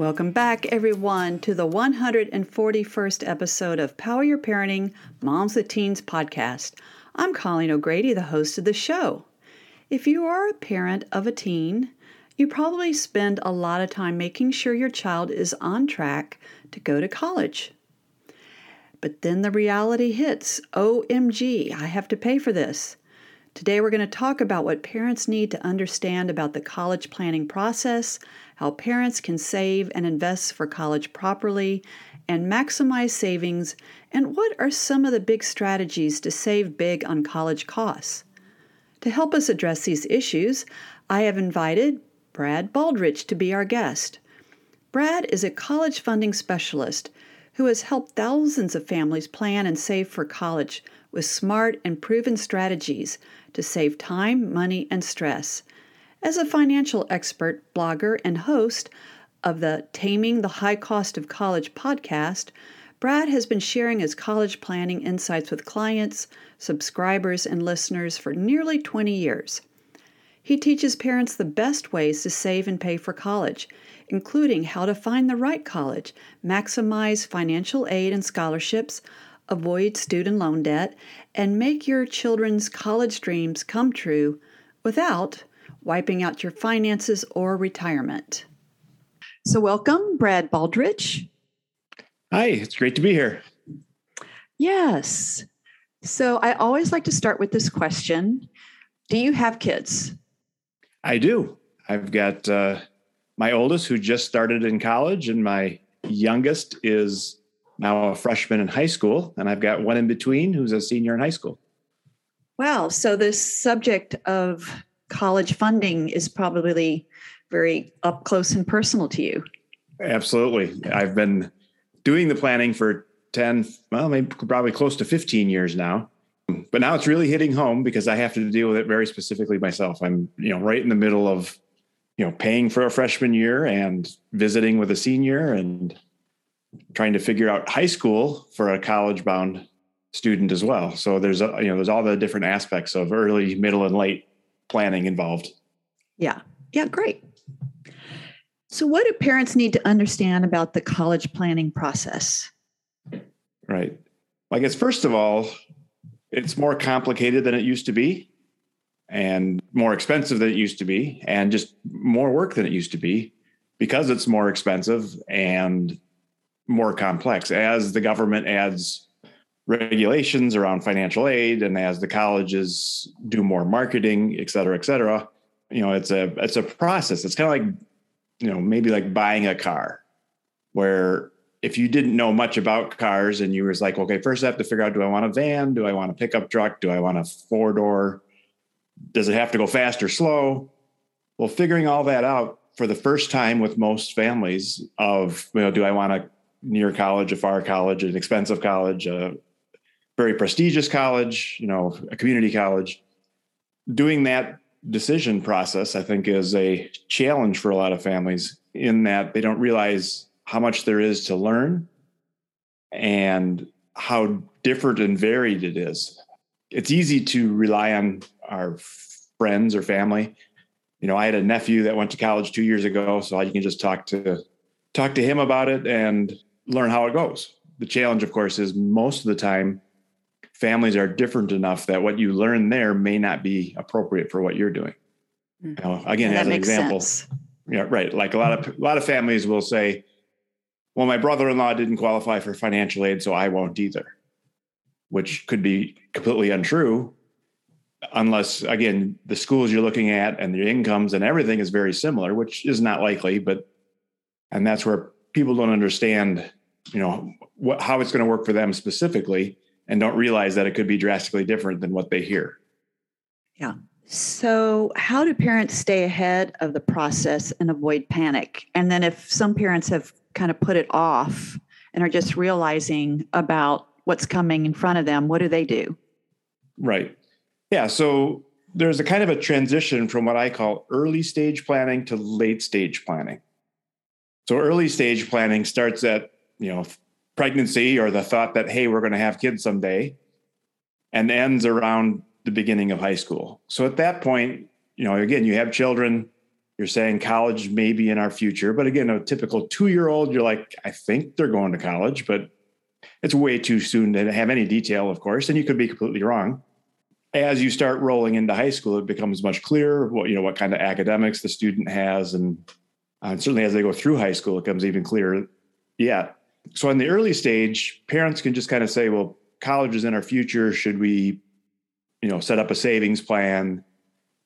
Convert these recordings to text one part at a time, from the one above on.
Welcome back, everyone, to the 141st episode of Power Your Parenting Moms with Teens podcast. I'm Colleen O'Grady, the host of the show. If you are a parent of a teen, you probably spend a lot of time making sure your child is on track to go to college. But then the reality hits OMG, I have to pay for this. Today, we're going to talk about what parents need to understand about the college planning process, how parents can save and invest for college properly and maximize savings, and what are some of the big strategies to save big on college costs. To help us address these issues, I have invited Brad Baldridge to be our guest. Brad is a college funding specialist who has helped thousands of families plan and save for college with smart and proven strategies to save time, money, and stress. As a financial expert, blogger, and host of the Taming the High Cost of College podcast, Brad has been sharing his college planning insights with clients, subscribers, and listeners for nearly 20 years. He teaches parents the best ways to save and pay for college, including how to find the right college, maximize financial aid and scholarships, avoid student loan debt, and make your children's college dreams come true without wiping out your finances or retirement. So, welcome, Brad Baldridge. Hi, it's great to be here. Yes. So, I always like to start with this question Do you have kids? I do. I've got uh, my oldest who just started in college, and my youngest is now a freshman in high school, and I've got one in between who's a senior in high school. Wow. So this subject of college funding is probably very up close and personal to you. Absolutely. I've been doing the planning for 10, well, maybe probably close to 15 years now. But now it's really hitting home because I have to deal with it very specifically myself. I'm, you know, right in the middle of, you know, paying for a freshman year and visiting with a senior and trying to figure out high school for a college bound student as well. So there's a, you know there's all the different aspects of early, middle, and late planning involved. Yeah. Yeah, great. So what do parents need to understand about the college planning process? Right. I guess first of all, it's more complicated than it used to be and more expensive than it used to be and just more work than it used to be because it's more expensive and more complex. As the government adds regulations around financial aid and as the colleges do more marketing et cetera et cetera you know it's a it's a process. It's kind of like you know maybe like buying a car where if you didn't know much about cars and you was like okay first i have to figure out do i want a van? Do i want a pickup truck? Do i want a four door does it have to go fast or slow? Well figuring all that out for the first time with most families of you know do i want a near college, a far college, an expensive college, a very prestigious college, you know, a community college. Doing that decision process, I think, is a challenge for a lot of families in that they don't realize how much there is to learn and how different and varied it is. It's easy to rely on our friends or family. You know, I had a nephew that went to college two years ago, so you can just talk to talk to him about it and learn how it goes. The challenge, of course, is most of the time families are different enough that what you learn there may not be appropriate for what you're doing. Mm-hmm. You know, again, as an example, sense. yeah, right. Like a lot of a lot of families will say, "Well, my brother-in-law didn't qualify for financial aid, so I won't either," which could be completely untrue, unless again the schools you're looking at and the incomes and everything is very similar, which is not likely. But and that's where people don't understand, you know, what how it's going to work for them specifically and don't realize that it could be drastically different than what they hear. Yeah. So, how do parents stay ahead of the process and avoid panic? And then, if some parents have kind of put it off and are just realizing about what's coming in front of them, what do they do? Right. Yeah. So, there's a kind of a transition from what I call early stage planning to late stage planning. So, early stage planning starts at, you know, pregnancy or the thought that, hey, we're going to have kids someday, and ends around the beginning of high school. So at that point, you know, again, you have children, you're saying college may be in our future. But again, a typical two year old, you're like, I think they're going to college, but it's way too soon to have any detail, of course, and you could be completely wrong. As you start rolling into high school, it becomes much clearer what you know what kind of academics the student has, and, uh, certainly as they go through high school, it becomes even clearer. Yeah, so in the early stage, parents can just kind of say, well, college is in our future. Should we, you know, set up a savings plan?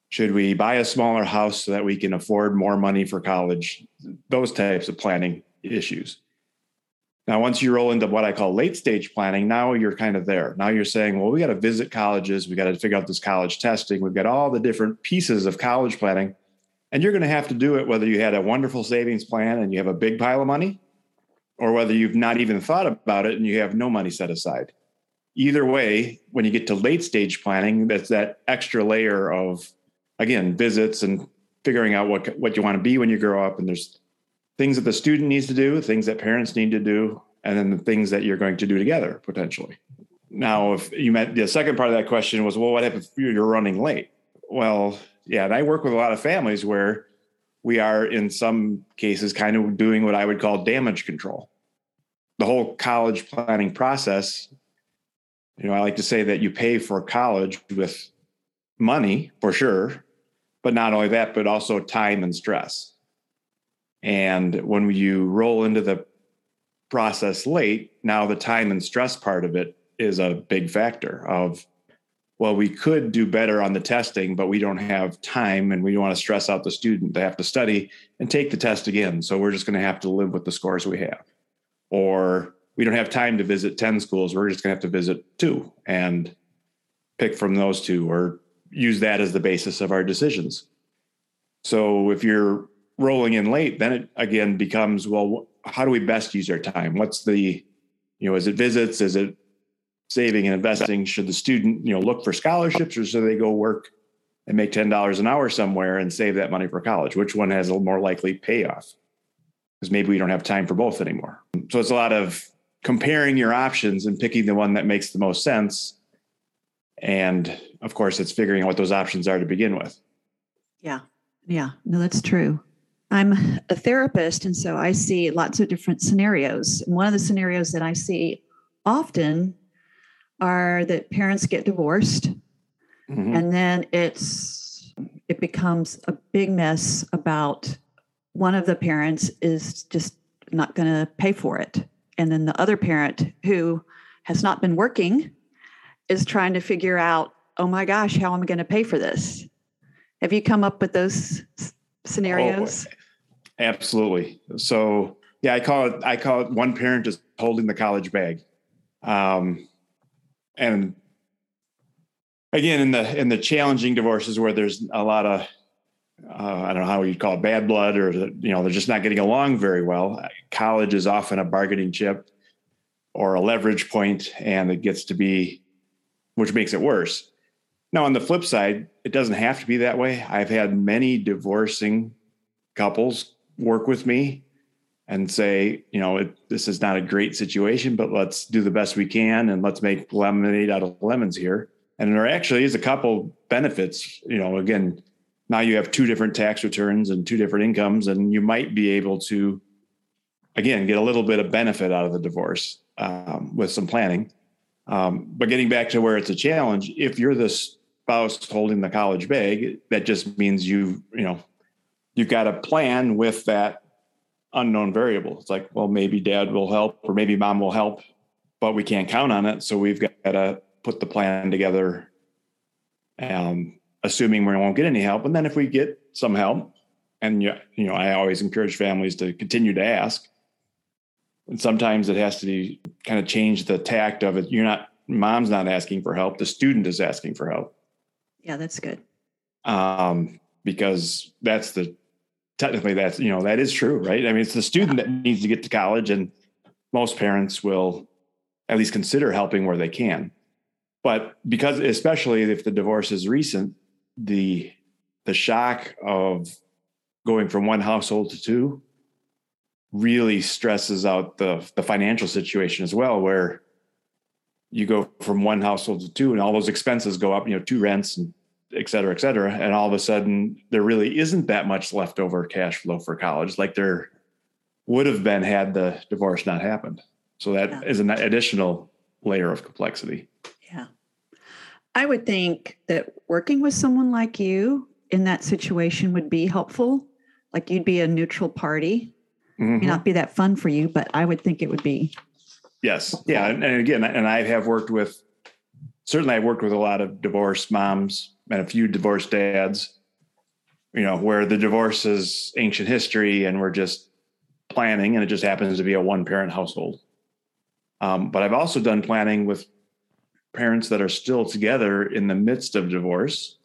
Should we buy a smaller house so that we can afford more money for college? Those types of planning issues. Now, once you roll into what I call late stage planning, now you're kind of there. Now you're saying, well, we got to visit colleges. We got to figure out this college testing. We've got all the different pieces of college planning. And you're going to have to do it whether you had a wonderful savings plan and you have a big pile of money, or whether you've not even thought about it and you have no money set aside. Either way, when you get to late stage planning, that's that extra layer of, again, visits and figuring out what, what you want to be when you grow up. And there's things that the student needs to do, things that parents need to do, and then the things that you're going to do together potentially. Now, if you met the second part of that question was, well, what happens if you're running late? Well, yeah, and I work with a lot of families where we are in some cases kind of doing what I would call damage control. The whole college planning process, you know, I like to say that you pay for college with money for sure, but not only that, but also time and stress. And when you roll into the process late, now the time and stress part of it is a big factor of well, we could do better on the testing, but we don't have time and we don't want to stress out the student. They have to study and take the test again. So we're just going to have to live with the scores we have. Or we don't have time to visit 10 schools. We're just going to have to visit two and pick from those two or use that as the basis of our decisions. So if you're rolling in late, then it again becomes well, how do we best use our time? What's the, you know, is it visits? Is it saving and investing should the student you know look for scholarships or should they go work and make $10 an hour somewhere and save that money for college which one has a more likely payoff? Because maybe we don't have time for both anymore. So it's a lot of comparing your options and picking the one that makes the most sense. And of course it's figuring out what those options are to begin with. Yeah. Yeah. No that's true. I'm a therapist and so i see lots of different scenarios. One of the scenarios that i see often are that parents get divorced mm-hmm. and then it's it becomes a big mess about one of the parents is just not going to pay for it. And then the other parent who has not been working is trying to figure out oh my gosh how am i going to pay for this? Have you come up with those scenarios? Oh, absolutely. So yeah i call it i call it one parent is holding the college bag. Um, and again in the in the challenging divorces where there's a lot of uh, I don't know how you'd call it bad blood or you know they're just not getting along very well. College is often a bargaining chip or a leverage point, and it gets to be, which makes it worse. Now, on the flip side, it doesn't have to be that way. I've had many divorcing couples work with me and say, you know, it, this is not a great situation, but let's do the best we can and let's make lemonade out of lemons here. And there actually is a couple benefits. You know, again, now you have two different tax returns and two different incomes, and you might be able to, again, get a little bit of benefit out of the divorce um, with some planning. Um, but getting back to where it's a challenge, if you're the spouse holding the college bag, that just means you, you know, you've got a plan with that unknown variable. It's like, well, maybe dad will help or maybe mom will help, but we can't count on it. So we've got to put the plan together, um, assuming we won't get any help. And then if we get some help, and you, you know, I always encourage families to continue to ask. And sometimes it has to be kind of change the tact of it. You're not, mom's not asking for help. The student is asking for help. Yeah, that's good. Um, because that's the technically that's you know that is true right? I mean it's the student that needs to get to college and most parents will at least consider helping where they can. But because especially if the divorce is recent the the shock of going from one household to two really stresses out the the financial situation as well where you go from one household to two and all those expenses go up you know two rents and et cetera, et cetera. And all of a sudden, there really isn't that much leftover cash flow for college like there would have been had the divorce not happened. So that yeah. is an additional layer of complexity. Yeah. I would think that working with someone like you in that situation would be helpful. Like you'd be a neutral party. Mm-hmm. May not be that fun for you, but I would think it would be. Yes. Helpful. Yeah. And, and again, and I have worked with, certainly I've worked with a lot of divorced moms and a few divorced dads, you know, where the divorce is ancient history and we're just planning and it just happens to be a one parent household. Um, but I've also done planning with parents that are still together in the midst of divorce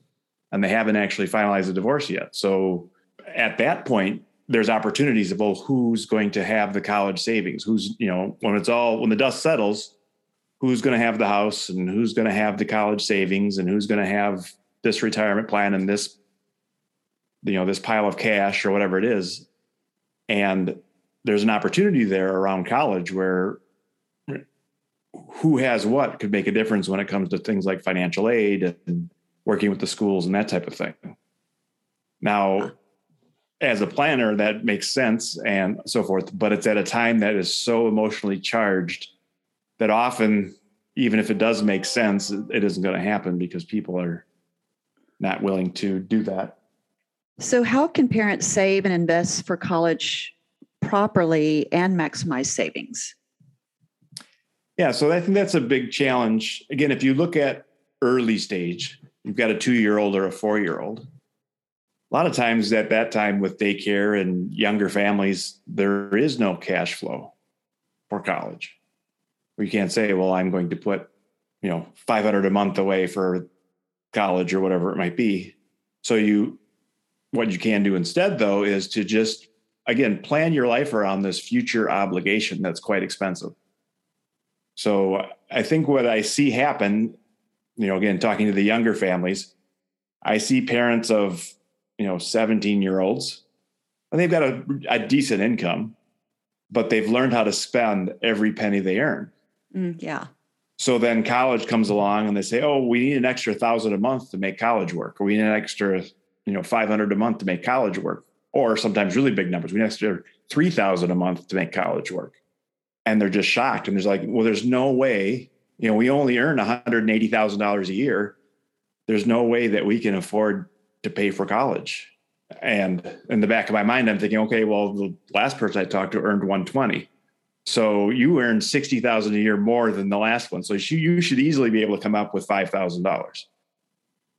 and they haven't actually finalized the divorce yet. So at that point, there's opportunities of well, who's going to have the college savings? Who's, you know, when it's all when the dust settles, who's going to have the house and who's going to have the college savings and who's going to have this retirement plan and this you know this pile of cash or whatever it is. And there's an opportunity there around college where who has what could make a difference when it comes to things like financial aid and working with the schools and that type of thing. Now as a planner that makes sense and so forth but it's at a time that is so emotionally charged that often even if it does make sense it isn't going to happen because people are not willing to do that. So, how can parents save and invest for college properly and maximize savings? Yeah, so I think that's a big challenge. Again, if you look at early stage, you've got a two year old or a four year old. A lot of times at that time with daycare and younger families, there is no cash flow for college. We can't say, well, I'm going to put, you know, 500 a month away for college or whatever it might be. So you what you can do instead though is to just again plan your life around this future obligation that's quite expensive. So I think what I see happen, you know, again talking to the younger families, I see parents of, you know, 17 year olds and they've got a, a decent income, but they've learned how to spend every penny they earn. Mm, yeah. So then college comes along and they say, "Oh, we need an extra thousand a month to make college work, or we need an extra, you know, five hundred a month to make college work, or sometimes really big numbers. We need extra three thousand a month to make college work." And they're just shocked, and there's like, "Well, there's no way. You know, we only earn one hundred and eighty thousand dollars a year. There's no way that we can afford to pay for college." And in the back of my mind, I'm thinking, okay, well, the last person I talked to earned 120 so you earn sixty thousand a year more than the last one. So you should easily be able to come up with five thousand dollars.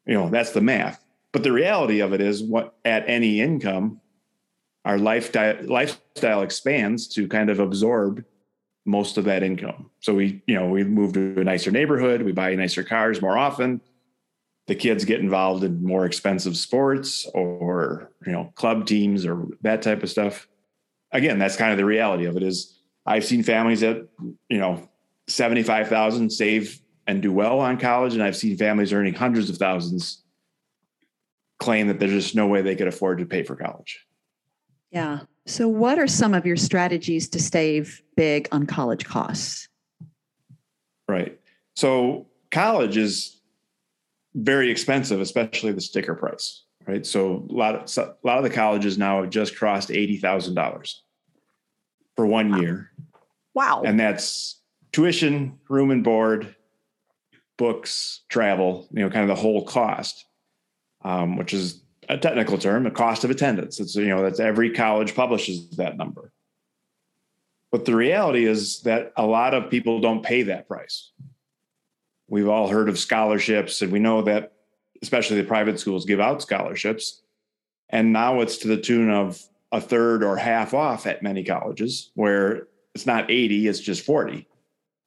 You know that's the math. But the reality of it is, what at any income, our lifestyle lifestyle expands to kind of absorb most of that income. So we, you know, we move to a nicer neighborhood, we buy nicer cars more often. The kids get involved in more expensive sports or, you know, club teams or that type of stuff. Again, that's kind of the reality of it is I've seen families that, you know, 75,000 save and do well on college, and I've seen families earning hundreds of thousands claim that there's just no way they could afford to pay for college. Yeah. So, what are some of your strategies to save big on college costs? Right. So, college is very expensive, especially the sticker price. Right. So, a lot of a lot of the colleges now have just crossed eighty thousand dollars for one wow. year. Wow. And that's tuition, room and board, books, travel. You know, kind of the whole cost, um, which is a technical term, a cost of attendance. It's you know that's every college publishes that number. But the reality is that a lot of people don't pay that price. We've all heard of scholarships, and we know that especially the private schools give out scholarships. And now it's to the tune of a third or half off at many colleges where it's not 80, it's just 40.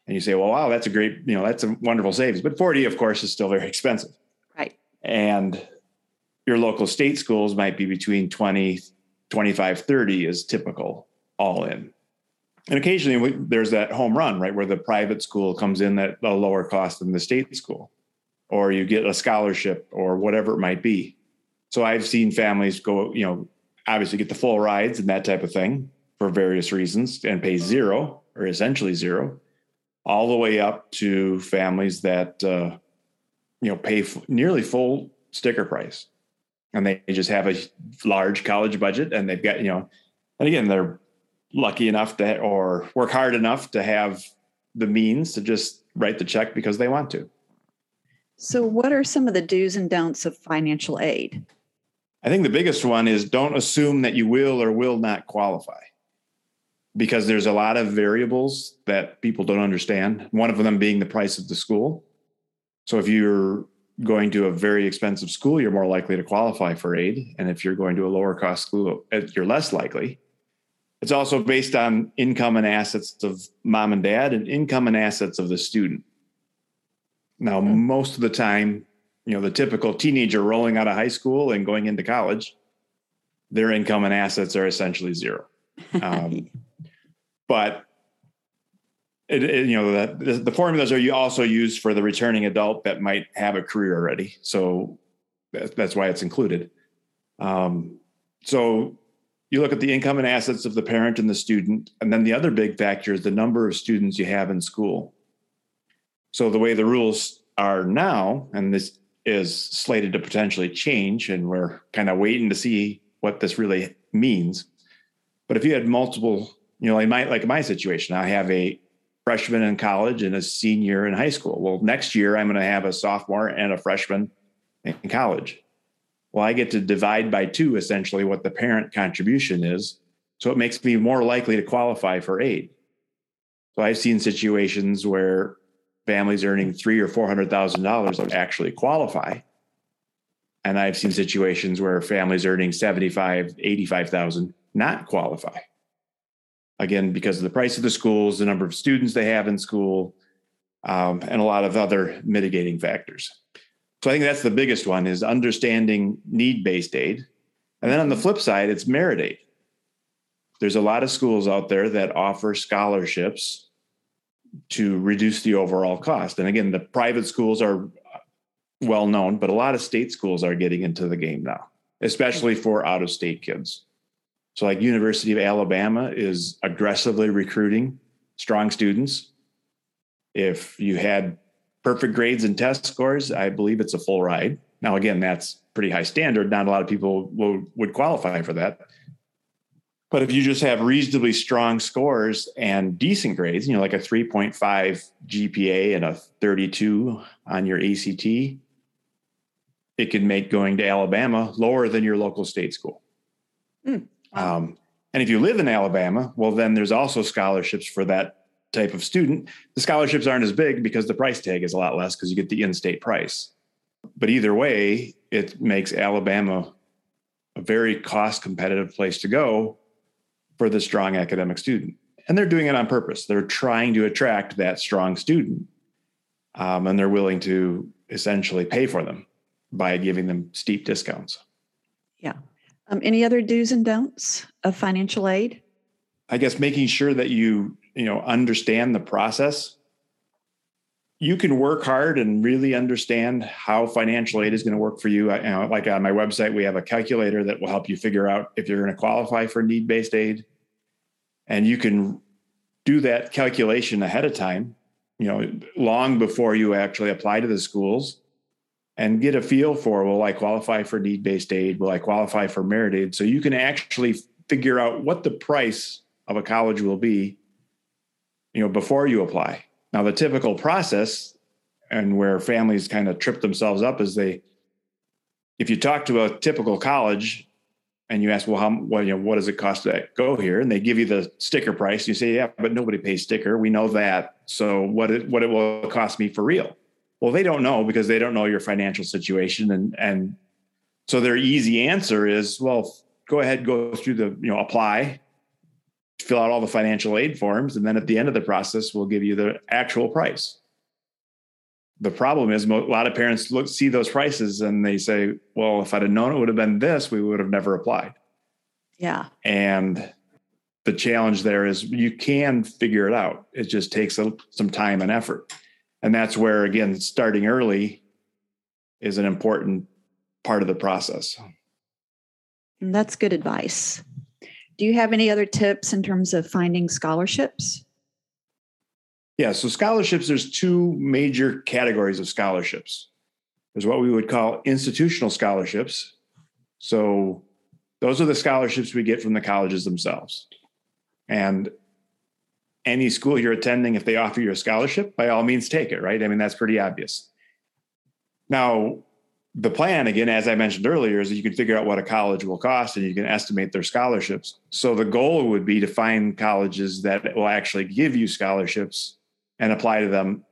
And you say, well, wow, that's a great, you know, that's a wonderful savings. But 40, of course, is still very expensive. Right. And your local state schools might be between 20, 25, 30 is typical all in. And occasionally we, there's that home run, right, where the private school comes in at a lower cost than the state school, or you get a scholarship or whatever it might be. So I've seen families go, you know, obviously get the full rides and that type of thing for various reasons and pay zero or essentially zero, all the way up to families that, uh, you know, pay f- nearly full sticker price. And they just have a large college budget and they've got you know and again they're lucky enough to or work hard enough to have the means to just write the check because they want to. So what are some of the do's and don'ts of financial aid i think the biggest one is don't assume that you will or will not qualify because there's a lot of variables that people don't understand one of them being the price of the school so if you're going to a very expensive school, you're more likely to qualify for aid. And if you're going to a lower cost school, uh, you're less likely. It's also based on income and assets of mom and dad and income and assets of the student. Now, mm-hmm. most of the time, you know, the typical teenager rolling out of high school and going into college, their income and assets are essentially zero. Um, but it, it, you know that the, the, formulas are you also used for the returning adult that might have a career already. So that, that's why it's included. Um, so you look at the income and assets of the parent and the student and then the other big factor is the number of students you have in school. So the way the rules are now and this is slated to potentially change and we're kind of waiting to see what this really means but if you had multiple you know like my like my situation i have a freshman in college and a senior in high school. Well, next year I'm going to have a sophomore and a freshman in college. Well, I get to divide by two essentially what the parent contribution is. So it makes me more likely to qualify for aid. So I've seen situations where families earning three or four hundred thousand dollars actually qualify. And I've seen situations where families earning 75, 85,000 not qualify. Again because of the price of the schools the number of students they have in school um, and a lot of other mitigating factors. So i think that's the biggest one is understanding need-based aid. And then on the flip side it's merit aid. There's a lot of schools out there that offer scholarships to reduce the overall cost and again the private schools are well known but a lot of state schools are getting into the game now especially for out of state kids so, like University of Alabama is aggressively recruiting strong students. If you had perfect grades and test scores, I believe it's a full ride. Now, again, that's pretty high standard. Not a lot of people will, would qualify for that. But if you just have reasonably strong scores and decent grades, you know, like a 3.5 GPA and a 32 on your ACT, it can make going to Alabama lower than your local state school. Mm. Um, and if you live in Alabama, well, then there's also scholarships for that type of student. The scholarships aren't as big because the price tag is a lot less because you get the in state price. But either way, it makes Alabama a very cost competitive place to go for the strong academic student. And they're doing it on purpose. They're trying to attract that strong student. Um, and they're willing to essentially pay for them by giving them steep discounts. Yeah. Um, any other do's and don'ts of financial aid? I guess making sure that you you know understand the process. You can work hard and really understand how financial aid is going to work for you. I, you know, like on my website, we have a calculator that will help you figure out if you're going to qualify for need based aid. And you can do that calculation ahead of time, you know, long before you actually apply to the schools and get a feel for will I qualify for need based aid? Will I qualify for merit aid? So you can actually figure out what the price of a college will be, you know, before you apply. Now, the typical process and where families kind of trip themselves up is they, if you talk to a typical college and you ask, well, how, well, you know, what does it cost to go here? And they give you the sticker price. You say, yeah, but nobody pays sticker. We know that. So what it, what it will cost me for real? Well, they don't know because they don't know your financial situation. And, and so their easy answer is, well, go ahead, go through the, you know, apply, fill out all the financial aid forms, and then at the end of the process, we'll give you the actual price. The problem is, a lot of parents look see those prices and they say, "Well, if I'd have known it would have been this, we would have never applied." Yeah, and the challenge there is you can figure it out. It just takes a, some time and effort, and that's where again, starting early is an important part of the process. That's good advice. Do you have any other tips in terms of finding scholarships? Yeah, so scholarships, there's two major categories of scholarships. There's what we would call institutional scholarships. So those are the scholarships we get from the colleges themselves. And any school you're attending, if they offer you a scholarship, by all means take it, right? I mean, that's pretty obvious. Now, the plan again as i mentioned earlier is that you can figure out what a college will cost and you can estimate their scholarships. So the goal would be to find colleges that will actually give you scholarships and apply to them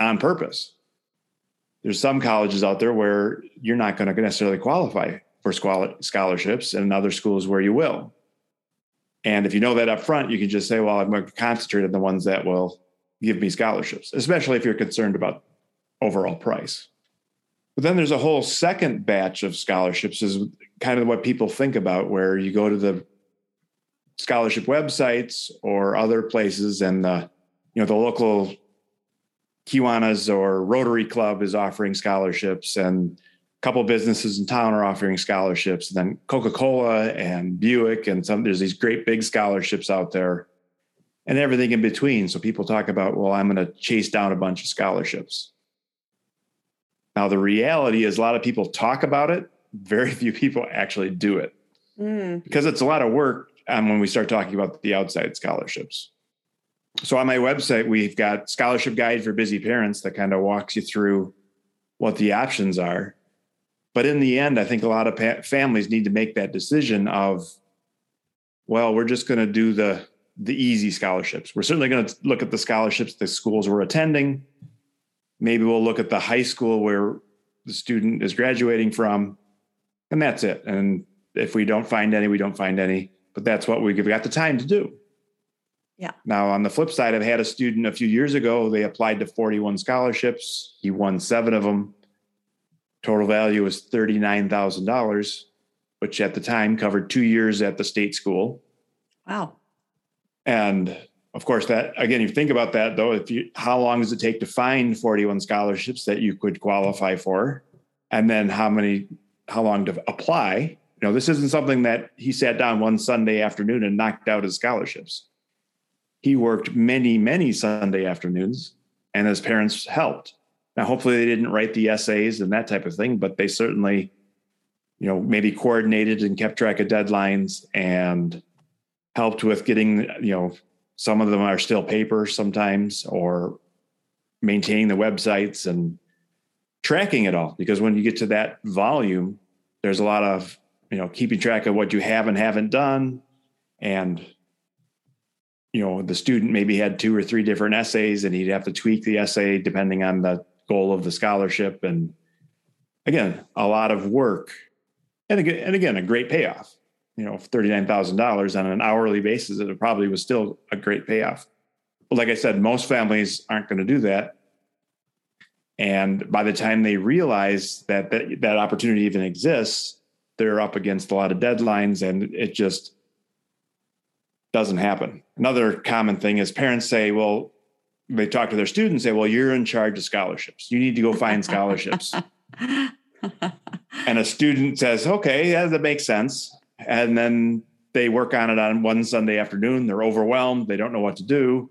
on purpose. There's some colleges out there where you're not going to necessarily qualify for scholarships and other schools where you will. And if you know that up front you can just say well i'm going to concentrate on the ones that will give me scholarships especially if you're concerned about overall price but then there's a whole second batch of scholarships, is kind of what people think about, where you go to the scholarship websites or other places, and the you know the local Kiwanis or Rotary Club is offering scholarships, and a couple businesses in town are offering scholarships. And then Coca Cola and Buick, and some there's these great big scholarships out there, and everything in between. So people talk about, well, I'm going to chase down a bunch of scholarships. Now, the reality is a lot of people talk about it, very few people actually do it mm. because it's a lot of work um, when we start talking about the outside scholarships. So on my website, we've got scholarship guide for busy parents that kind of walks you through what the options are. But in the end, I think a lot of pa- families need to make that decision of, well, we're just going to do the the easy scholarships. We're certainly going to look at the scholarships the schools we're attending maybe we'll look at the high school where the student is graduating from and that's it. And if we don't find any we don't find any. But that's what we've got the time to do. Yeah. Now on the flip side i've had a student a few years ago they applied to 41 scholarships. He won seven of them. Total value was $39000 which at the time covered two years at the state school. Wow. And of course that again you think about that though if you how long does it take to find 41 scholarships that you could qualify for? And then how many how long to apply? You know this isn't something that he sat down one sunday afternoon and knocked out his scholarships. He worked many many sunday afternoons and his parents helped. Now hopefully they didn't write the essays and that type of thing but they certainly you know maybe coordinated and kept track of deadlines and helped with getting you know some of them are still paper sometimes or maintaining the websites and tracking it all. Because when you get to that volume there's a lot of you know keeping track of what you have and haven't done. And you know the student maybe had two or three different essays and he'd have to tweak the essay depending on the goal of the scholarship. And again a lot of work and again, and again a great payoff you know $39000 on an hourly basis it probably was still a great payoff but like i said most families aren't going to do that and by the time they realize that, that that opportunity even exists they're up against a lot of deadlines and it just doesn't happen another common thing is parents say well they talk to their students, say, "Well, you're in charge of scholarships. You need to go find scholarships." and a student says, "Okay, yeah, that makes sense." And then they work on it on one Sunday afternoon. They're overwhelmed. They don't know what to do.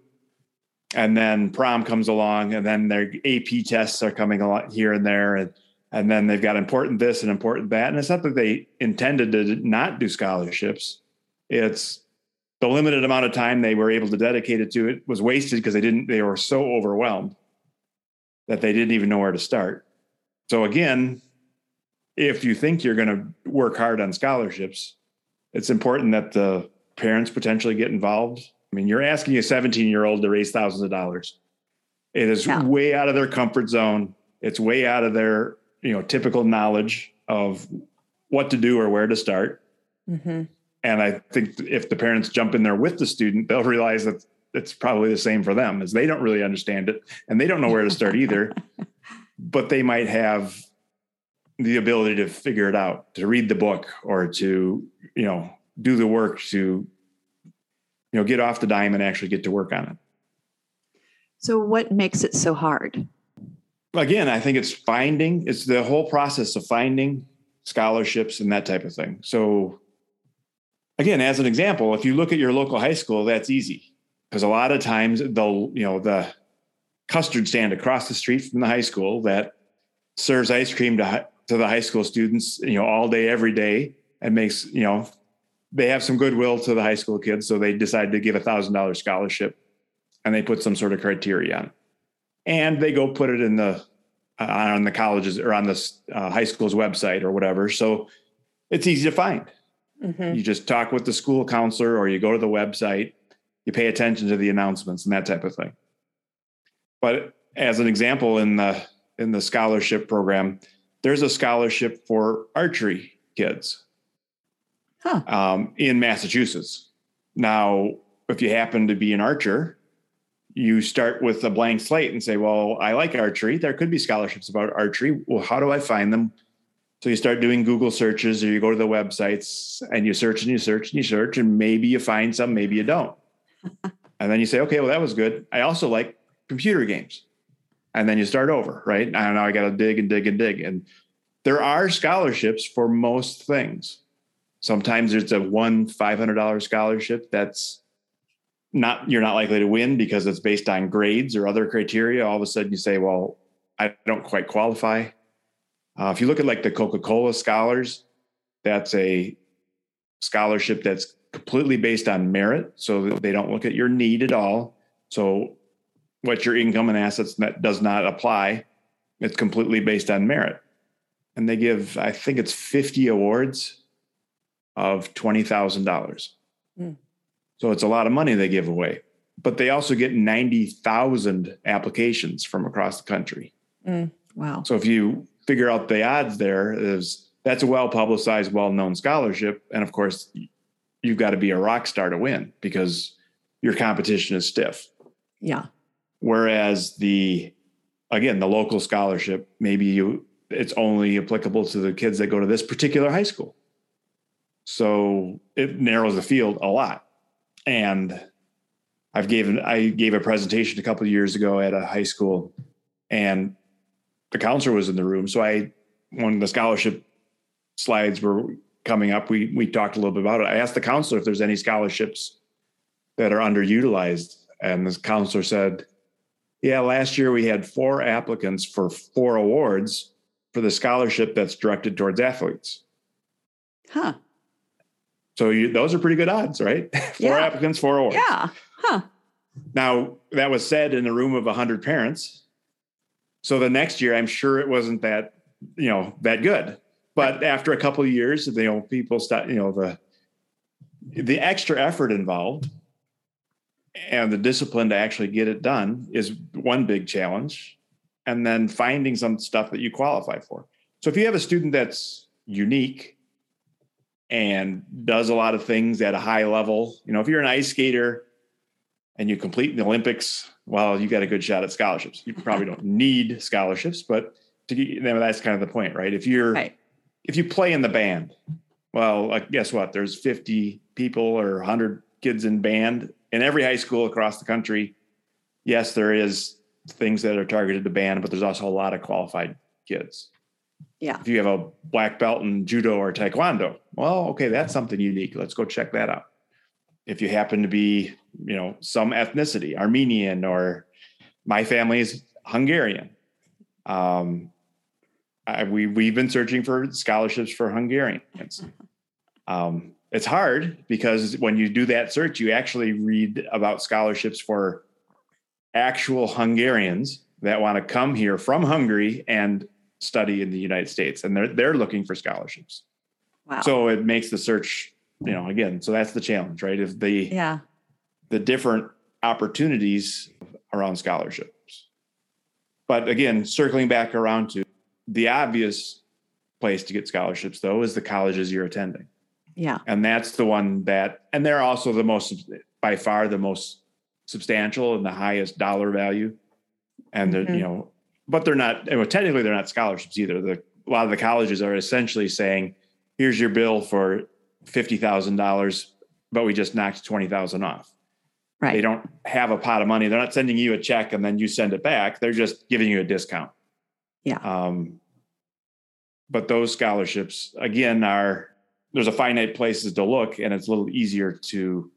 And then prom comes along, and then their AP tests are coming along here and there, and and then they've got important this and important that. And it's not that they intended to not do scholarships; it's the limited amount of time they were able to dedicate it to it was wasted because they didn't. They were so overwhelmed that they didn't even know where to start. So again, if you think you're going to work hard on scholarships, it's important that the parents potentially get involved. I mean, you're asking a 17 year old to raise thousands of dollars. It is yeah. way out of their comfort zone. It's way out of their, you know, typical knowledge of what to do or where to start. Mm-hmm. And I think if the parents jump in there with the student, they'll realize that it's probably the same for them as they don't really understand it and they don't know where to start either. but they might have the ability to figure it out, to read the book or to, you know, do the work to, you know, get off the dime and actually get to work on it. So what makes it so hard? Again, I think it's finding, it's the whole process of finding scholarships and that type of thing. So again, as an example, if you look at your local high school, that's easy because a lot of times they'll, you know, the custard stand across the street from the high school that serves ice cream to to the high school students, you know, all day, every day, and makes, you know, they have some goodwill to the high school kids. So they decide to give a thousand dollar scholarship and they put some sort of criteria on. And they go put it in the uh, on the colleges or on the uh, high school's website or whatever. So it's easy to find. Mm-hmm. You just talk with the school counselor or you go to the website, you pay attention to the announcements and that type of thing. But as an example in the in the scholarship program, there's a scholarship for archery kids huh. um, in Massachusetts. Now, if you happen to be an archer, you start with a blank slate and say, Well, I like archery. There could be scholarships about archery. Well, how do I find them? So you start doing Google searches or you go to the websites and you search and you search and you search, and maybe you find some, maybe you don't. and then you say, Okay, well, that was good. I also like computer games and then you start over, right? I don't know. I got to dig and dig and dig. And there are scholarships for most things. Sometimes it's a one $500 scholarship that's not, you're not likely to win because it's based on grades or other criteria. All of a sudden you say, well, I don't quite qualify. Uh, if you look at like the Coca Cola Scholars, that's a scholarship that's completely based on merit. So they don't look at your need at all. So what your income and assets that does not apply. It's completely based on merit. And they give, I think it's 50 awards of $20,000. Mm. So it's a lot of money they give away. But they also get 90,000 applications from across the country. Mm. Wow. So if you figure out the odds there is that's a well publicized, well known scholarship. And of course, you've got to be a rock star to win because your competition is stiff. Yeah. Whereas the again, the local scholarship, maybe you it's only applicable to the kids that go to this particular high school. So it narrows the field a lot. And I've given I gave a presentation a couple of years ago at a high school and the counselor was in the room. So I when the scholarship slides were coming up, we we talked a little bit about it. I asked the counselor if there's any scholarships that are underutilized. And the counselor said, yeah, last year we had four applicants for four awards for the scholarship that's directed towards athletes. Huh. So you, those are pretty good odds, right? four yeah. applicants, four awards. Yeah. Huh. Now, that was said in a room of 100 parents. So the next year, I'm sure it wasn't that, you know, that good. But after a couple of years, you know, people start, you know, the the extra effort involved and the discipline to actually get it done is one big challenge. And then finding some stuff that you qualify for. So if you have a student that's unique and does a lot of things at a high level you know if you're an ice skater and you complete the olympics well you got a good shot at scholarships. You probably don't need scholarships but to get, that's kind of the point right? If you're right. if you play in the band well uh, guess what? There's 50 people or 100 kids in band in every high school across the country yes, there is things that are targeted to ban, but there's also a lot of qualified kids. Yeah. If you have a black belt in judo or taekwondo, well, okay, that's something unique. Let's go check that out. If you happen to be, you know, some ethnicity, Armenian or my family is Hungarian. Um, I, we we've been searching for scholarships for Hungarians. Um, it's hard because when you do that search, you actually read about scholarships for actual Hungarians that want to come here from Hungary and study in the United States, and they're they're looking for scholarships. Wow. So it makes the search, you know, again. So that's the challenge, right? If the yeah. the different opportunities around scholarships. But again, circling back around to the obvious place to get scholarships, though, is the colleges you're attending. Yeah. And that's the one that, and they're also the most, by far, the most substantial and the highest dollar value. And Mhm. you know, but they're not, well, technically, they're not scholarships either. The, a lot of the colleges are essentially saying, here's your bill for $50,000, but we just knocked 20,000 off. Right. They don't have a pot of money. They're not sending you a check and then you send it back. They're just giving you a discount. Yeah. Um, but those scholarships, again, are there's a finite places to look, and it's a little easier to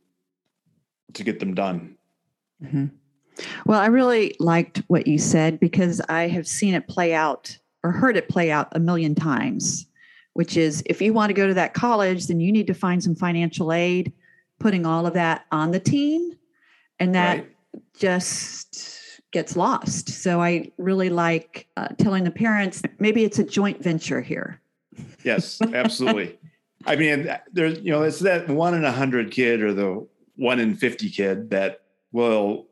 to get them done. Mhm. Well, I really liked what you said because I have seen it play out or heard it play out a million times, which is if you want to go to that college, then you need to find some financial aid, putting all of that on the teen. And that Right. just gets lost. So I really like uh, telling the parents maybe it's a joint venture here. Yes, absolutely. I mean, there's you know, it's that one in a hundred kid or the one in fifty kid that will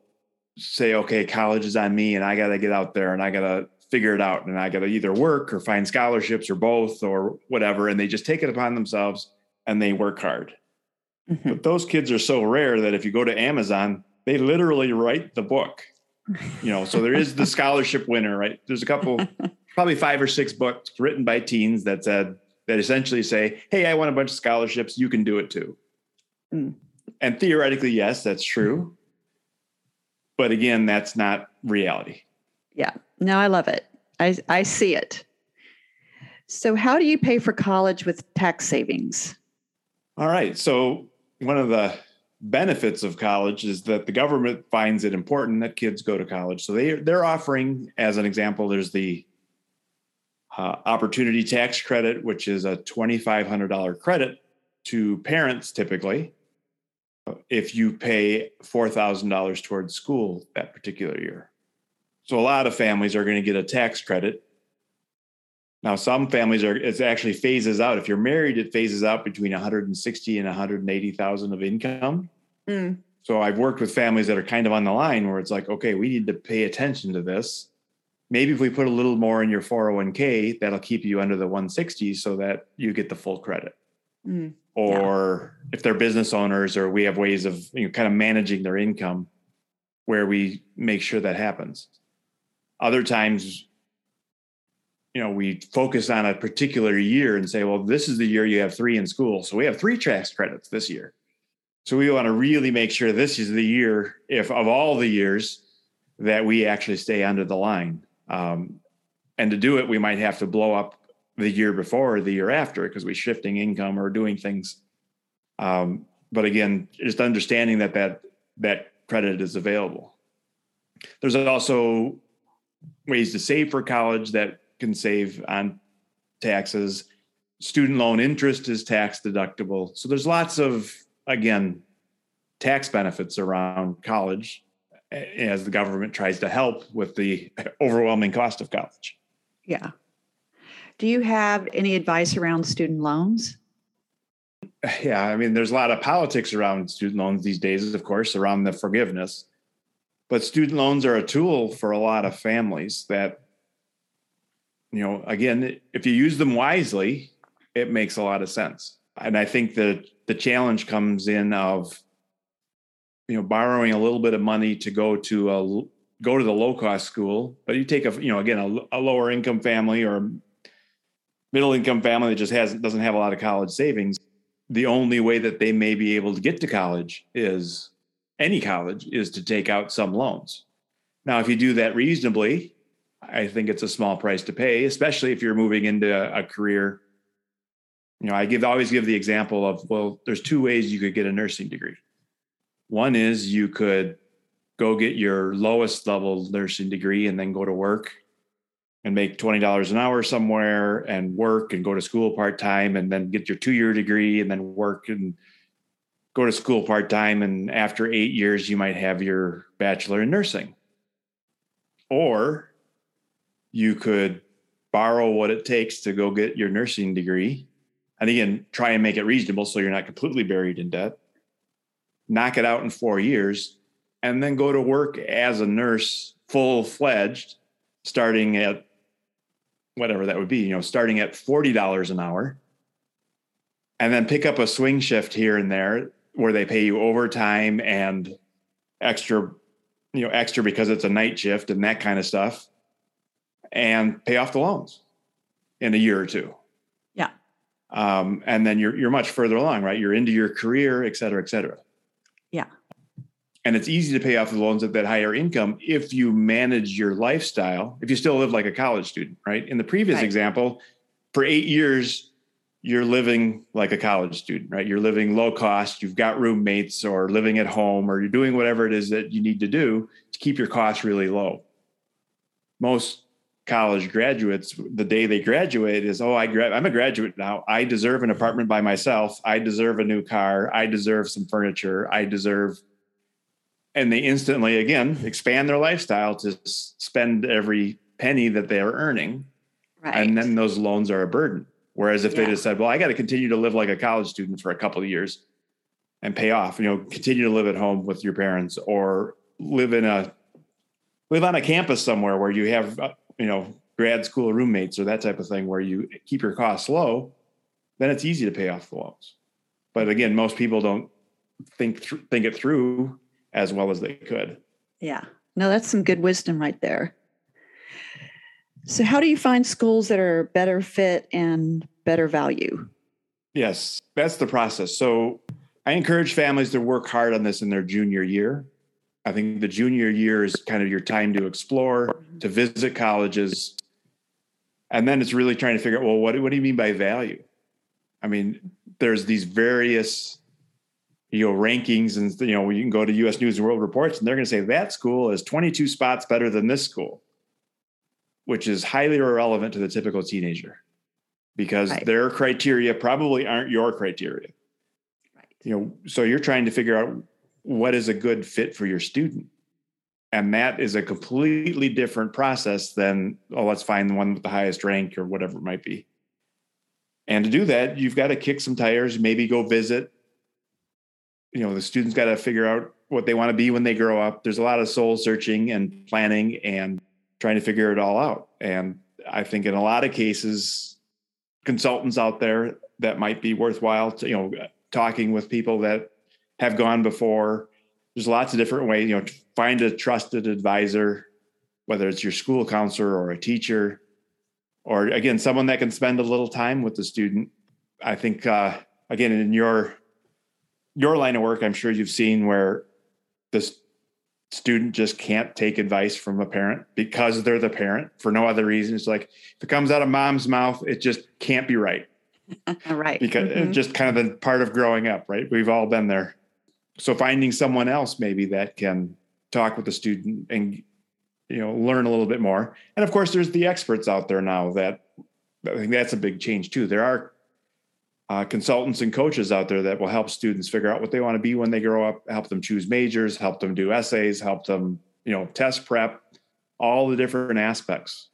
say, okay, college is on me, and I got to get out there and I got to figure it out, and I got to either work or find scholarships or both or whatever, and they just take it upon themselves and they work hard. Mhm. But those kids are so rare that if you go to Amazon, they literally write the book. You know, so there is the scholarship winner, right? There's a couple, probably five or six books written by teens that said that essentially say, "Hey, I want a bunch of scholarships. You can do it too." Mm. And theoretically, yes, that's true. But again, that's not reality. Yeah. No, I love it. I, I see it. So, how do you pay for college with tax savings? All right. So one of the benefits of college is that the government finds it important that kids go to college. So they they're offering, as an example, there's the uh, opportunity tax credit, which is a twenty five hundred dollar credit to parents typically if you pay four thousand dollars towards school that particular year. So a lot of families are going to get a tax credit now, some families are it actually phases out. If you're married, it phases out between 160 and 180,000 of income. Mm. So I've worked with families that are kind of on the line where it's like, okay, we need to pay attention to this. Maybe if we put a little more in your 401k, that'll keep you under the 160 so that you get the full credit. Mm. Or if they're business owners, or we have ways of you know, kind of managing their income where we make sure that happens. Other times, you know, we focus on a particular year and say, well, this is the year you have three in school. So we have three tax credits this year. So we want to really make sure this is the year, if of all the years, that we actually stay under the line. Um, and to do it, we might have to blow up the year before or the year after because we're shifting income or doing things. Um, but again, just understanding that that that credit is available. There's also ways to save for college that can save on taxes. Student loan interest is tax deductible. So there's lots of, again, tax benefits around college as the government tries to help with the overwhelming cost of college. Yeah. Do you have any advice around student loans? Yeah, I mean, there's a lot of politics around student loans these days, of course, around the forgiveness. But student loans are a tool for a lot of families that you know, again, if you use them wisely, it makes a lot of sense. And I think that the challenge comes in of, you know, borrowing a little bit of money to go to a go to the low cost school, but you take a, you know, again, a, a lower income family or middle income family that just has doesn't have a lot of college savings. The only way that they may be able to get to college is any college is to take out some loans. Now, if you do that reasonably, I think it's a small price to pay, especially if you're moving into a, a career. You know, I give always give the example of well, there's two ways you could get a nursing degree. One is you could go get your lowest level nursing degree and then go to work and make $20 an hour somewhere and work and go to school part time and then get your two year degree and then work and go to school part time. And after eight years, you might have your bachelor in nursing. Or you could borrow what it takes to go get your nursing degree. And again, try and make it reasonable so you're not completely buried in debt. Knock it out in four years and then go to work as a nurse full fledged, starting at whatever that would be, you know, starting at $40 an hour, and then pick up a swing shift here and there where they pay you overtime and extra, you know, extra because it's a night shift and that kind of stuff, and pay off the loans in a year or two. Yeah. Um, and then you're you're much further along, right? You're into your career, et cetera, et cetera. And it's easy to pay off the loans at that higher income if you manage your lifestyle, if you still live like a college student, right? In the previous Right. example, for eight years, you're living like a college student, right? You're living low cost, you've got roommates or living at home, or you're doing whatever it is that you need to do to keep your costs really low. Most college graduates, the day they graduate is, oh, I gra- I'm a graduate now. I deserve an apartment by myself. I deserve a new car. I deserve some furniture. I deserve and they instantly again expand their lifestyle to spend every penny that they are earning Right. and then those loans are a burden whereas if they Yeah. just said well i got to continue to live like a college student for a couple of years and pay off you know continue to live at home with your parents or live in a live on a campus somewhere where you have uh, you know grad school roommates or that type of thing where you keep your costs low then it's easy to pay off the loans but again most people don't think thr- think it through as well as they could Yeah. No, that's some good wisdom right there. So, how do you find schools that are better fit and better value? Yes, that's the process. So I encourage families to work hard on this in their junior year. I think the junior year is kind of your time to explore, to visit colleges. And then it's really trying to figure out, well, what, what do you mean by value? I mean, there's these various, you know, rankings and, you know, you can go to US News and World Reports and they're going to say that school is 22 spots better than this school, which is highly irrelevant to the typical teenager because Right. their criteria probably aren't your criteria. Right. You know, so you're trying to figure out what is a good fit for your student. And that is a completely different process than, oh, let's find the one with the highest rank or whatever it might be. And to do that, you've got to kick some tires, maybe go visit. You know, the students got to figure out what they want to be when they grow up. There's a lot of soul searching and planning and trying to figure it all out. And I think in a lot of cases, consultants out there that might be worthwhile to, you know, talking with people that have gone before. There's lots of different ways, you know, find a trusted advisor, whether it's your school counselor or a teacher, or again, someone that can spend a little time with the student. I think, uh, again, in your your line of work, I'm sure you've seen where this student just can't take advice from a parent because they're the parent for no other reason. It's like if it comes out of mom's mouth, it just can't be right right. because Mhm. it's just kind of the part of growing up, right? We've all been there. So finding someone else maybe that can talk with the student and you know learn a little bit more. And of course, there's the experts out there now that I think that's a big change too. There are uh, consultants and coaches out there that will help students figure out what they want to be when they grow up, help them choose majors, help them do essays, help them you know test prep, all the different aspects.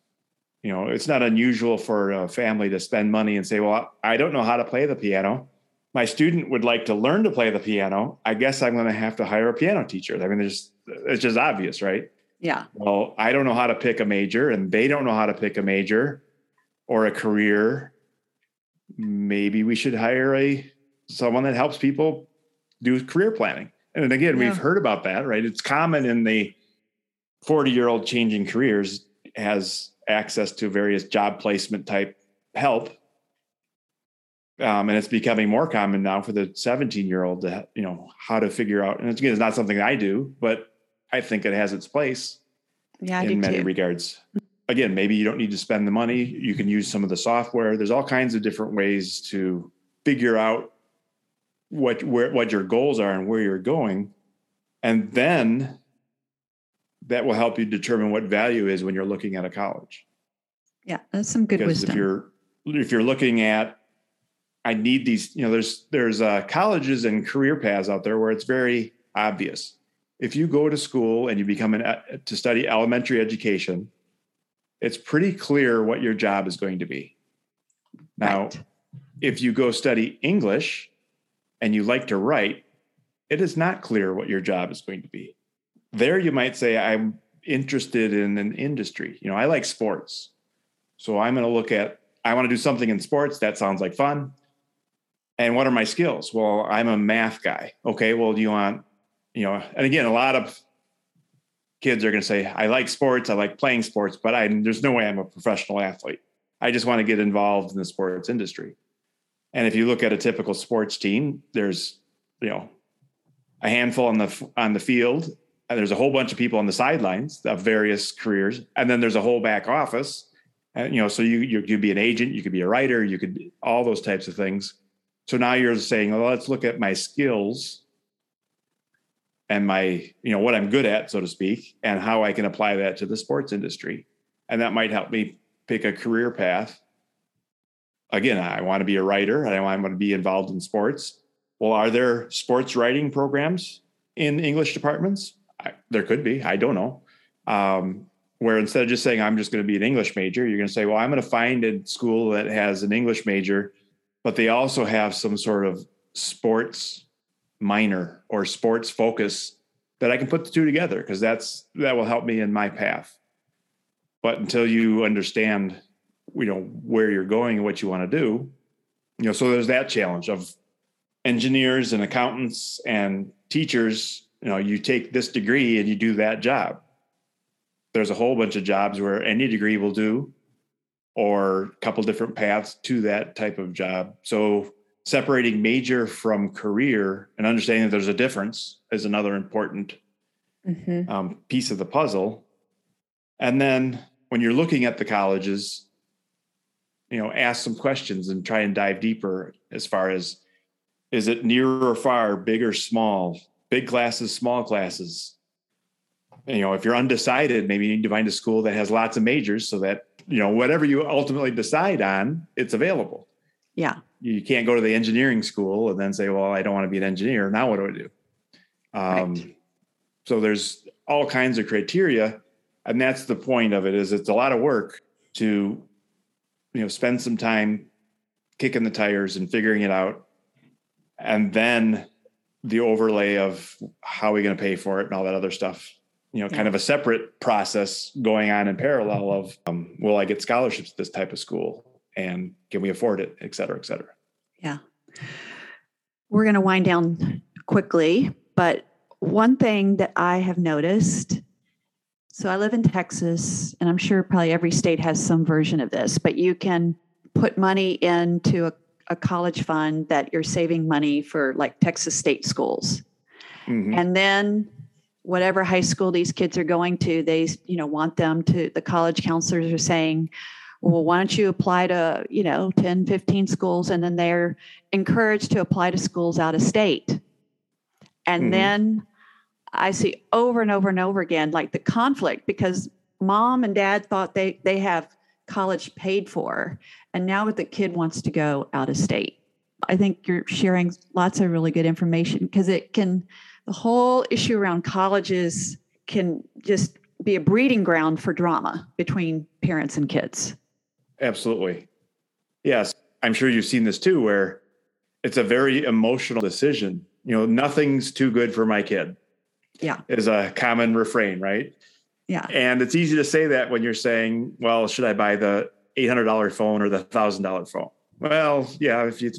You know it's not unusual for a family to spend money and say well i don't know how to play the piano. My student would like to learn to play the piano. I guess i'm going to have to hire a piano teacher. I mean there's it's just obvious right? Yeah. well i don't know how to pick a major and they don't know how to pick a major or a career maybe we should hire a someone that helps people do career planning and again Yeah. we've heard about that right it's common in the 40 year old changing careers has access to various job placement type help um, and it's becoming more common now for the 17 year old to you know how to figure out and it's, again it's not something i do but i think it has its place Yeah, I in many too. regards. Again, maybe you don't need to spend the money. You can use some of the software. There's all kinds of different ways to figure out what where what your goals are and where you're going. And then that will help you determine what value is when you're looking at a college. Yeah, that's some good because wisdom. if you're if you're looking at I need these, you know, there's there's uh, colleges and career paths out there where it's very obvious. If you go to school and you become an uh, to study elementary education, it's pretty clear what your job is going to be. Now, Right. if you go study English and you like to write, it is not clear what your job is going to be. There, you might say, I'm interested in an industry. You know, I like sports. So I'm going to look at, I want to do something in sports. That sounds like fun. And what are my skills? Well, I'm a math guy. Okay. Well, do you want, you know, and again, a lot of kids are going to say, I like sports. I like playing sports, but I, there's no way I'm a professional athlete. I just want to get involved in the sports industry. And if you look at a typical sports team, there's, you know, a handful on the on the field, and there's a whole bunch of people on the sidelines of various careers, and then there's a whole back office. And you know, so you you could be an agent, you could be a writer, you could all those types of things. So now you're saying, well, let's look at my skills and my, you know, what I'm good at, so to speak, and how I can apply that to the sports industry. And that might help me pick a career path. Again, I want to be a writer I want to be involved in sports. Well, are there sports writing programs in English departments? I, there could be. I don't know. Um, where instead of just saying, I'm just going to be an English major, you're going to say, well, I'm going to find a school that has an English major, but they also have some sort of sports minor or sports focus that I can put the two together because that's that will help me in my path. But until you understand, you know, where you're going and what you want to do, you know, so there's that challenge of engineers and accountants and teachers, you know, you take this degree and you do that job. There's a whole bunch of jobs where any degree will do, or a couple different paths to that type of job. So separating major from career and understanding that there's a difference is another important Mhm. um, piece of the puzzle. And then when you're looking at the colleges, you know, ask some questions and try and dive deeper as far as is it near or far, big or small, big classes, small classes. You know, if you're undecided, maybe you need to find a school that has lots of majors so that, you know, whatever you ultimately decide on, it's available. Yeah. You can't go to the engineering school and then say, well, I don't want to be an engineer. Now what do I do? Um, Right. So there's all kinds of criteria. And that's the point of it is it's a lot of work to, you know, spend some time kicking the tires and figuring it out. And then the overlay of how are we going to pay for it and all that other stuff, you know, kind Yeah. of a separate process going on in parallel of, um, will I get scholarships at this type of school? And can we afford it, et cetera, et cetera. Yeah. We're going to wind down quickly, but one thing that I have noticed so I live in Texas, and I'm sure probably every state has some version of this, but you can put money into a, a college fund that you're saving money for like Texas state schools. Mhm. And then whatever high school these kids are going to, they, you know, want them to, the college counselors are saying, well, why don't you apply to, you know, 10, 15 schools? And then they're encouraged to apply to schools out of state. And Mhm. then I see over and over and over again, like the conflict because mom and dad thought they, they have college paid for. And now the kid wants to go out of state. I think you're sharing lots of really good information because it can, the whole issue around colleges can just be a breeding ground for drama between parents and kids. Absolutely. Yes. I'm sure you've seen this too, where it's a very emotional decision. You know, nothing's too good for my kid Yeah. is a common refrain, right? Yeah. And it's easy to say that when you're saying, well, should I buy the $800 phone or the $1,000 phone? Well, yeah, if you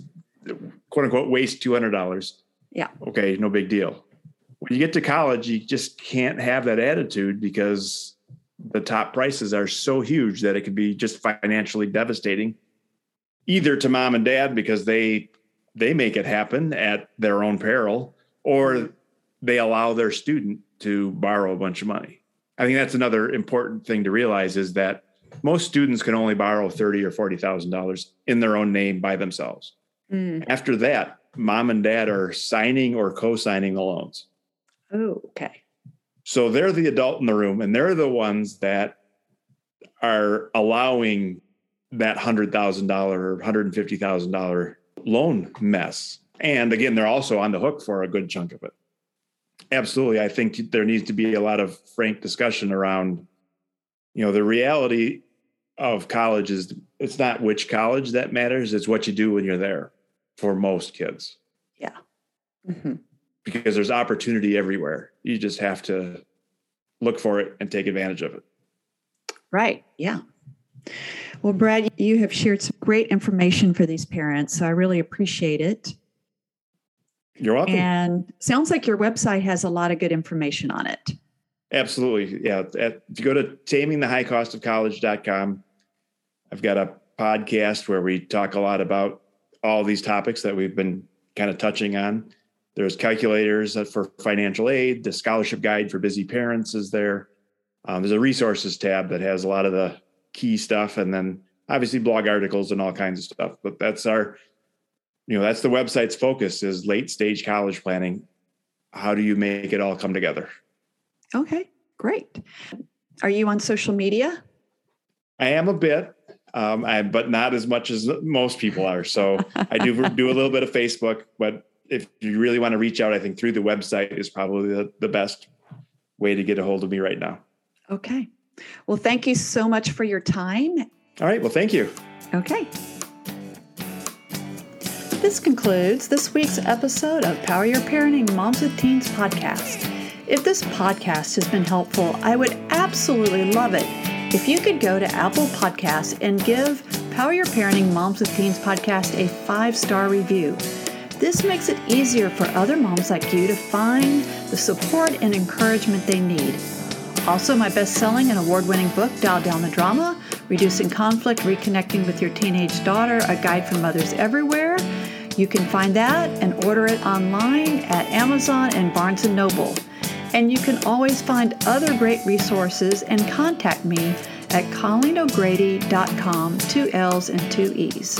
quote unquote waste $200, Yeah. okay, no big deal. When you get to college, you just can't have that attitude because the top prices are so huge that it could be just financially devastating either to mom and dad because they they make it happen at their own peril or they allow their student to borrow a bunch of money I think that's another important thing to realize is that most students can only borrow thirty or forty thousand dollars in their own name by themselves. Mm. After that, mom and dad are signing or co-signing the loans. Oh, okay. So they're the adult in the room, and they're the ones that are allowing that hundred thousand dollar or hundred and fifty thousand dollar loan mess. And again, they're also on the hook for a good chunk of it. Absolutely, I think there needs to be a lot of frank discussion around, you know, the reality of college is it's not which college that matters; it's what you do when you're there. For most kids, yeah, mm-hmm. Because there's opportunity everywhere. You just have to look for it and take advantage of it. Right. Yeah. Well, Brad, you have shared some great information for these parents. So I really appreciate it. You're welcome. And sounds like your website has a lot of good information on it. Absolutely. Yeah. At, if you go to tamingthehighcostofcollege.com, I've got a podcast where we talk a lot about all these topics that we've been kind of touching on. There's calculators for financial aid. The scholarship guide for busy parents is there. Um, there's a resources tab that has a lot of the key stuff, and then obviously blog articles and all kinds of stuff. But that's our, you know, that's the website's focus is late stage college planning. How do you make it all come together? Okay, great. Are you on social media? I am a bit, um, I, but not as much as most people are. So I do do a little bit of Facebook, but if you really want to reach out, I think through the website is probably the, the best way to get a hold of me right now. Okay. Well, thank you so much for your time. All right. Well, thank you. Okay. This concludes this week's episode of Power Your Parenting Moms with Teens podcast. If this podcast has been helpful, I would absolutely love it if you could go to Apple Podcasts and give Power Your Parenting Moms with Teens podcast a five star review. This makes it easier for other moms like you to find the support and encouragement they need. Also, my best selling and award winning book, Dial Down the Drama Reducing Conflict, Reconnecting with Your Teenage Daughter, a guide for mothers everywhere. You can find that and order it online at Amazon and Barnes & Noble. And you can always find other great resources and contact me at ColleenO'Grady.com, two L's and two E's.